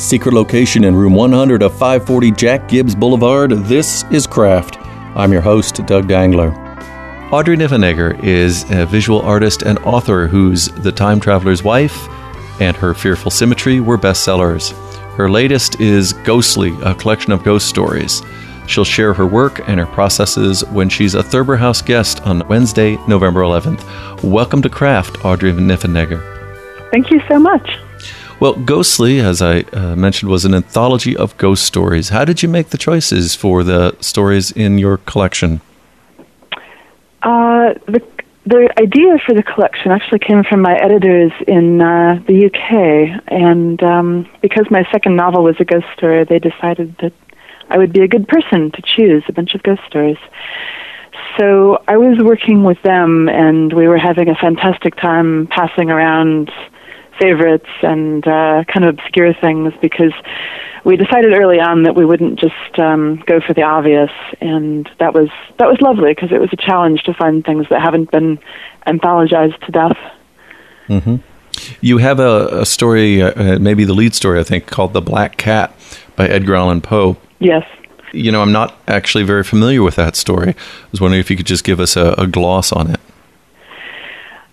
secret location in room 100 of 540 Jack Gibbs Boulevard, this is Craft. I'm your host, Doug Dangler. Audrey Niffenegger is a visual artist and author whose The Time Traveler's Wife and Her Fearful Symmetry were bestsellers. Her latest is Ghostly, a collection of ghost stories. She'll share her work and her processes when she's a Thurber House guest on Wednesday, November 11th. Welcome to Craft, Audrey Niffenegger. Thank you so much. Well, Ghostly, as I uh, mentioned, was an anthology of ghost stories. How did you make the choices for the stories in your collection? Uh, the the idea for the collection actually came from my editors in uh, the UK, and um, because my second novel was a ghost story, they decided that I would be a good person to choose a bunch of ghost stories. So I was working with them, and we were having a fantastic time passing around favorites and uh, kind of obscure things because we decided early on that we wouldn't just um, go for the obvious, and that was that was lovely because it was a challenge to find things that haven't been anthologized to death. Mm-hmm. You have a, a story, uh, maybe the lead story, I think, called "The Black Cat" by Edgar Allan Poe. Yes. You know, I'm not actually very familiar with that story. I was wondering if you could just give us a, a gloss on it.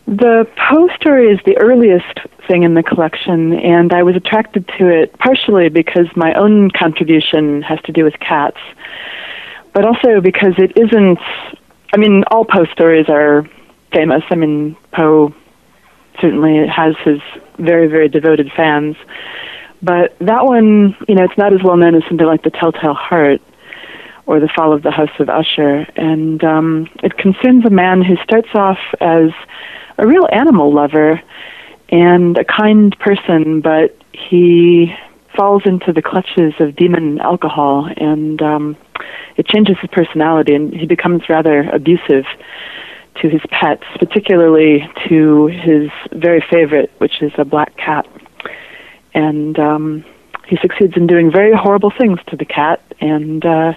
The Poe story is the earliest thing in the collection, and I was attracted to it partially because my own contribution has to do with cats, but also because it isn't. I mean, all Poe stories are famous. I mean, Poe certainly has his very, very devoted fans. But that one, you know, it's not as well known as something like The Telltale Heart or The Fall of the House of Usher. And um, it concerns a man who starts off as a real animal lover and a kind person, but he falls into the clutches of demon alcohol and um, it changes his personality and he becomes rather abusive to his pets, particularly to his very favorite, which is a black cat. And um, he succeeds in doing very horrible things to the cat, and uh,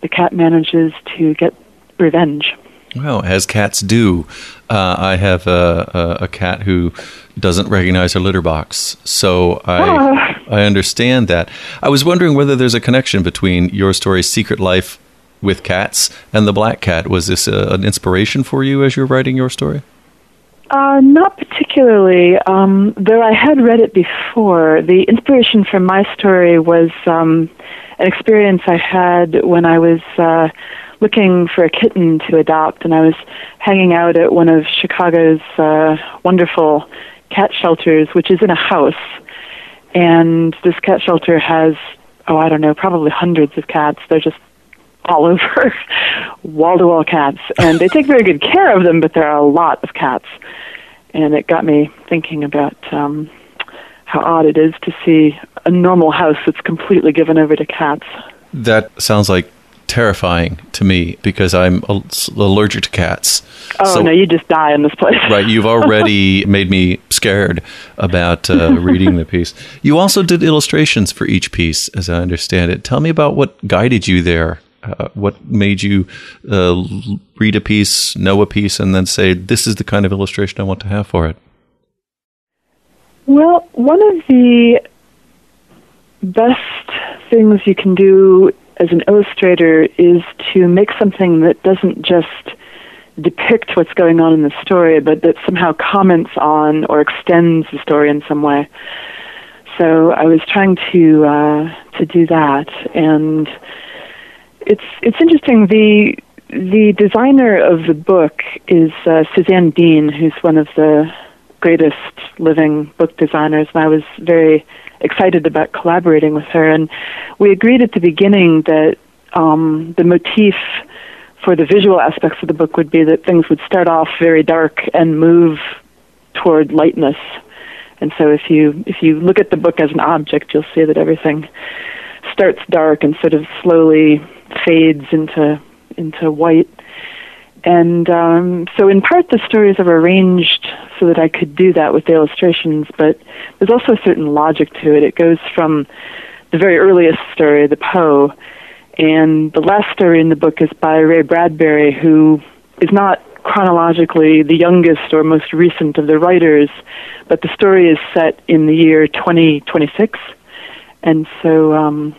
the cat manages to get revenge. Well, as cats do. Uh, I have a, a, a, cat who doesn't recognize her litter box, so I ah. I understand that. I was wondering whether there's a connection between your story's Secret Life with Cats, and the Black Cat. Was this a, an inspiration for you as you were writing your story? Uh, not particularly. Um, though I had read it before. The inspiration for my story was um, an experience I had when I was. Uh, looking for a kitten to adopt, and I was hanging out at one of Chicago's uh, wonderful cat shelters, which is in a house. And this cat shelter has, oh, I don't know, probably hundreds of cats. They're just all over, wall to wall cats. And they take very good care of them, but there are a lot of cats. And it got me thinking about um, how odd it is to see a normal house that's completely given over to cats. That sounds like terrifying to me because I'm allergic to cats. Oh so, no, you just die in this place. right, you've already made me scared about uh, reading the piece. You also did illustrations for each piece, as I understand it. Tell me about what guided you there. Uh, what made you uh, read a piece, know a piece, and then say, "This is the kind of illustration I want to have for it"? Well, one of the best things you can do as an illustrator is to make something that doesn't just depict what's going on in the story, but that somehow comments on or extends the story in some way. So I was trying to uh, to do that, and it's it's interesting. The the designer of the book is uh, Suzanne Dean, who's one of the greatest living book designers, and I was very excited about collaborating with her. And we agreed at the beginning that um, the motif for the visual aspects of the book would be that things would start off very dark and move toward lightness. And so if you if you look at the book as an object, you'll see that everything starts dark and sort of slowly fades into into white. And um, so, in part, the stories are arranged so that I could do that with the illustrations, but there's also a certain logic to it. It goes from the very earliest story, the Poe, and the last story in the book is by Ray Bradbury, who is not chronologically the youngest or most recent of the writers, but the story is set in the year 2026. and so um,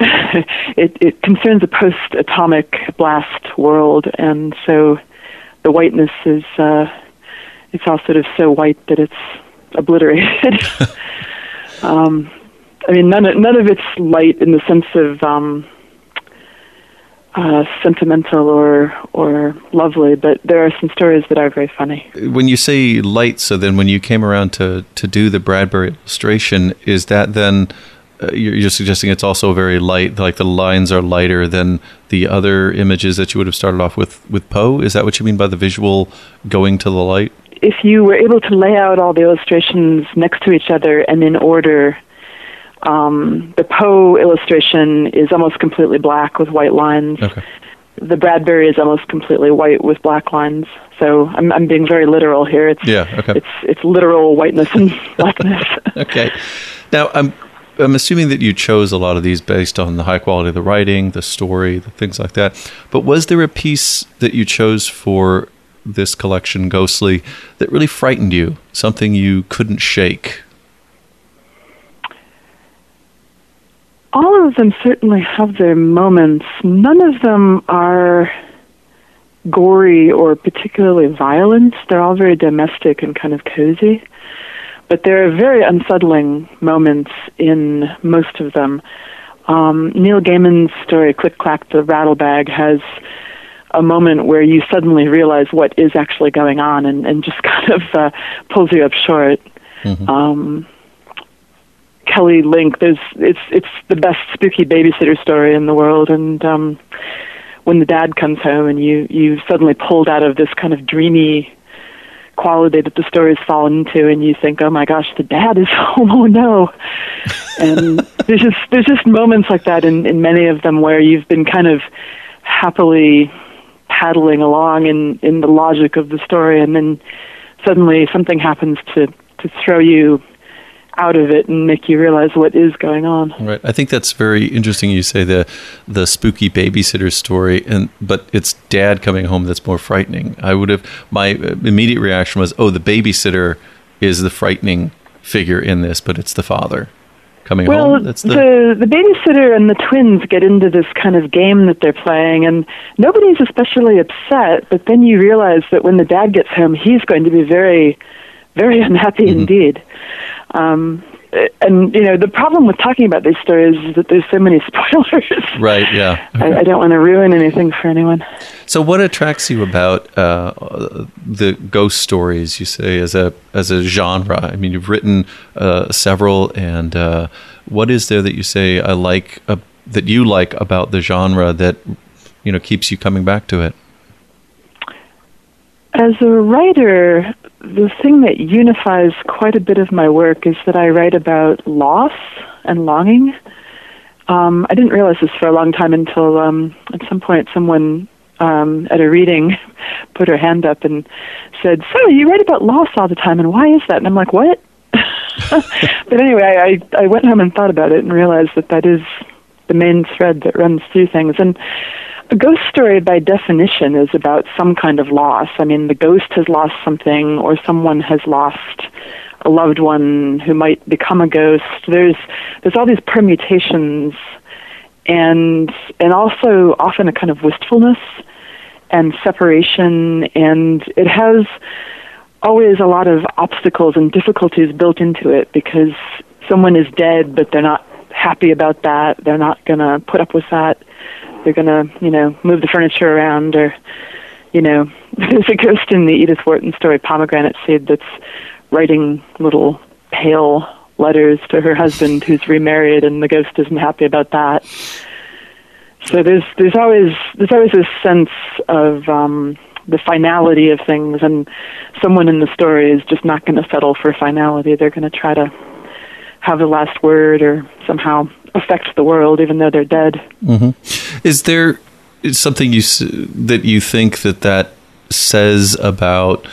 it, it concerns a post-atomic blast world, and so the whiteness is uh, it's all sort of so white that it's obliterated. um, I mean, none of, none of it's light in the sense of um, uh, sentimental or or lovely, but there are some stories that are very funny. When you say light, so then when you came around to to do the Bradbury illustration, is that then? Uh, you're, you're suggesting it's also very light, like the lines are lighter than the other images that you would have started off with with Poe. Is that what you mean by the visual going to the light? If you were able to lay out all the illustrations next to each other and in order, um, the Poe illustration is almost completely black with white lines. Okay. The Bradbury is almost completely white with black lines. So I'm, I'm being very literal here. It's yeah, okay. It's it's literal whiteness and blackness. okay. Now I'm I'm assuming that you chose a lot of these based on the high quality of the writing, the story, the things like that. But was there a piece that you chose for this collection, Ghostly, that really frightened you? Something you couldn't shake? all of them certainly have their moments. None of them are gory or particularly violent. They're all very domestic and kind of cozy. But there are very unsettling moments in most of them. Um, Neil Gaiman's story, Click Clack the Rattle Bag, has a moment where you suddenly realize what is actually going on and, and just kind of uh, pulls you up short. Mm-hmm. Um, Kelly Link. There's it's it's the best spooky babysitter story in the world, and um, when the dad comes home and you you suddenly pulled out of this kind of dreamy quality that the story's fallen into, and you think, oh my gosh, the dad is home. Oh no! and there's just there's just moments like that in in many of them where you've been kind of happily paddling along in in the logic of the story, and then suddenly something happens to to throw you out of it and make you realize what is going on. Right. I think that's very interesting. You say the the spooky babysitter story, and but it's dad coming home that's more frightening. I would have my immediate reaction was, oh, the babysitter is the frightening figure in this, but it's the father coming well, home. That's the... the the babysitter and the twins get into this kind of game that they're playing, and nobody's especially upset. But then you realize that when the dad gets home, he's going to be very, very unhappy mm-hmm. indeed. Um, and you know the problem with talking about these stories is that there's so many spoilers. Right. Yeah. I, I, don't want to ruin anything for anyone. So, what attracts you about uh, the ghost stories? You say as a as a genre. I mean, you've written uh, several, and uh, what is there that you say I like uh, that you like about the genre that you know keeps you coming back to it? As a writer, the thing that unifies quite a bit of my work is that I write about loss and longing. Um, I didn't realize this for a long time until um, at some point someone um, at a reading put her hand up and said, "So you write about loss all the time, and why is that?" And I'm like, "What?" but anyway, I I went home and thought about it and realized that that is the main thread that runs through things. And a ghost story, by definition, is about some kind of loss. I mean, the ghost has lost something, or someone has lost a loved one who might become a ghost. There's there's all these permutations, and and also often a kind of wistfulness and separation, and it has always a lot of obstacles and difficulties built into it because someone is dead, but they're not happy about that. They're not going to put up with that they're going to, you know, move the furniture around or, you know, there's a ghost in the Edith Wharton story, Pomegranate Seed, that's writing little pale letters to her husband who's remarried and the ghost isn't happy about that. So there's there's always there's always this sense of um the finality of things and someone in the story is just not going to settle for finality. They're going to try to have the last word or somehow affect the world, even though they're dead. Mm-hmm. Is there something you that you think that that says about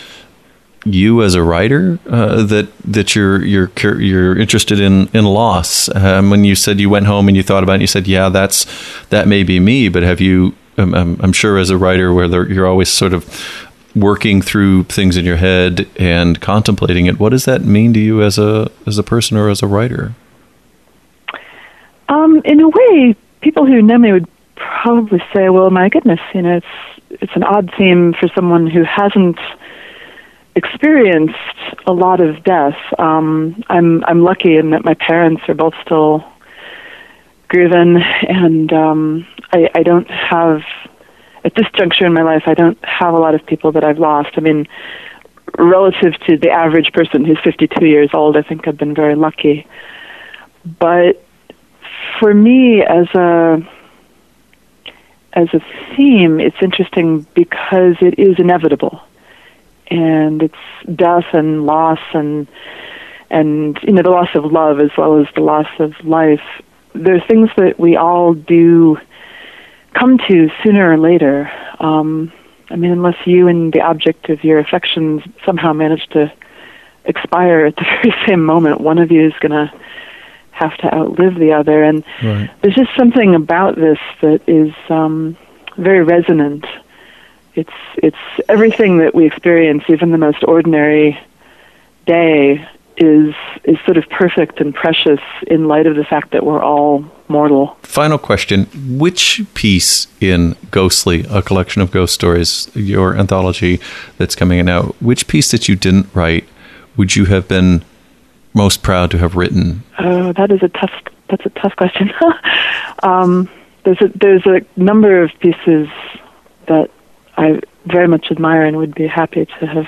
you as a writer uh, that that you're you're you're interested in in loss? Um, when you said you went home and you thought about it, and you said, "Yeah, that's that may be me," but have you? I'm, I'm sure as a writer, where you're always sort of working through things in your head and contemplating it. What does that mean to you as a as a person or as a writer? Um, in a way, people who know me would probably say, "Well, my goodness, you know, it's it's an odd theme for someone who hasn't experienced a lot of death. Um, I'm I'm lucky in that my parents are both still grieving, and um, I, I don't have at this juncture in my life. I don't have a lot of people that I've lost. I mean, relative to the average person who's 52 years old, I think I've been very lucky. But for me, as a as a theme, it's interesting because it is inevitable and it's death and loss and and you know the loss of love as well as the loss of life. There are things that we all do come to sooner or later. Um, I mean, unless you and the object of your affections somehow manage to expire at the very same moment, one of you is going to have to outlive the other. And right. there's just something about this that is um, very resonant it's it's everything that we experience, even the most ordinary day, is is sort of perfect and precious in light of the fact that we're all mortal. Final question: Which piece in Ghostly, a collection of ghost stories, your anthology that's coming out, which piece that you didn't write would you have been most proud to have written? Oh, that is a tough. That's a tough question. um, there's a there's a number of pieces that I very much admire and would be happy to have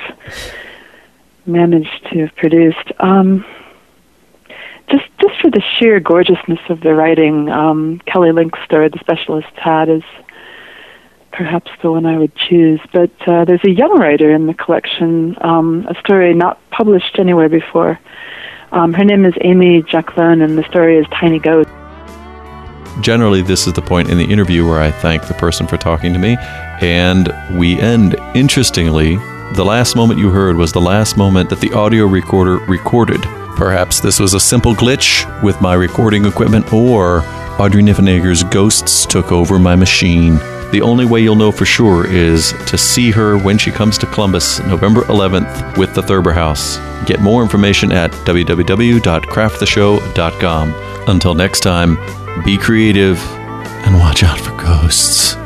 managed to have produced. Um, just just for the sheer gorgeousness of the writing, um, Kelly Linkster, the Specialist's Hat, is perhaps the one I would choose. But uh, there's a young writer in the collection, um, a story not published anywhere before. Um, her name is Amy Jacquelin, and the story is Tiny Ghost. Generally, this is the point in the interview where I thank the person for talking to me, and we end. Interestingly, the last moment you heard was the last moment that the audio recorder recorded. Perhaps this was a simple glitch with my recording equipment, or Audrey Niffenegger's ghosts took over my machine. The only way you'll know for sure is to see her when she comes to Columbus, November 11th, with the Thurber House. Get more information at www.crafttheshow.com. Until next time, be creative and watch out for ghosts.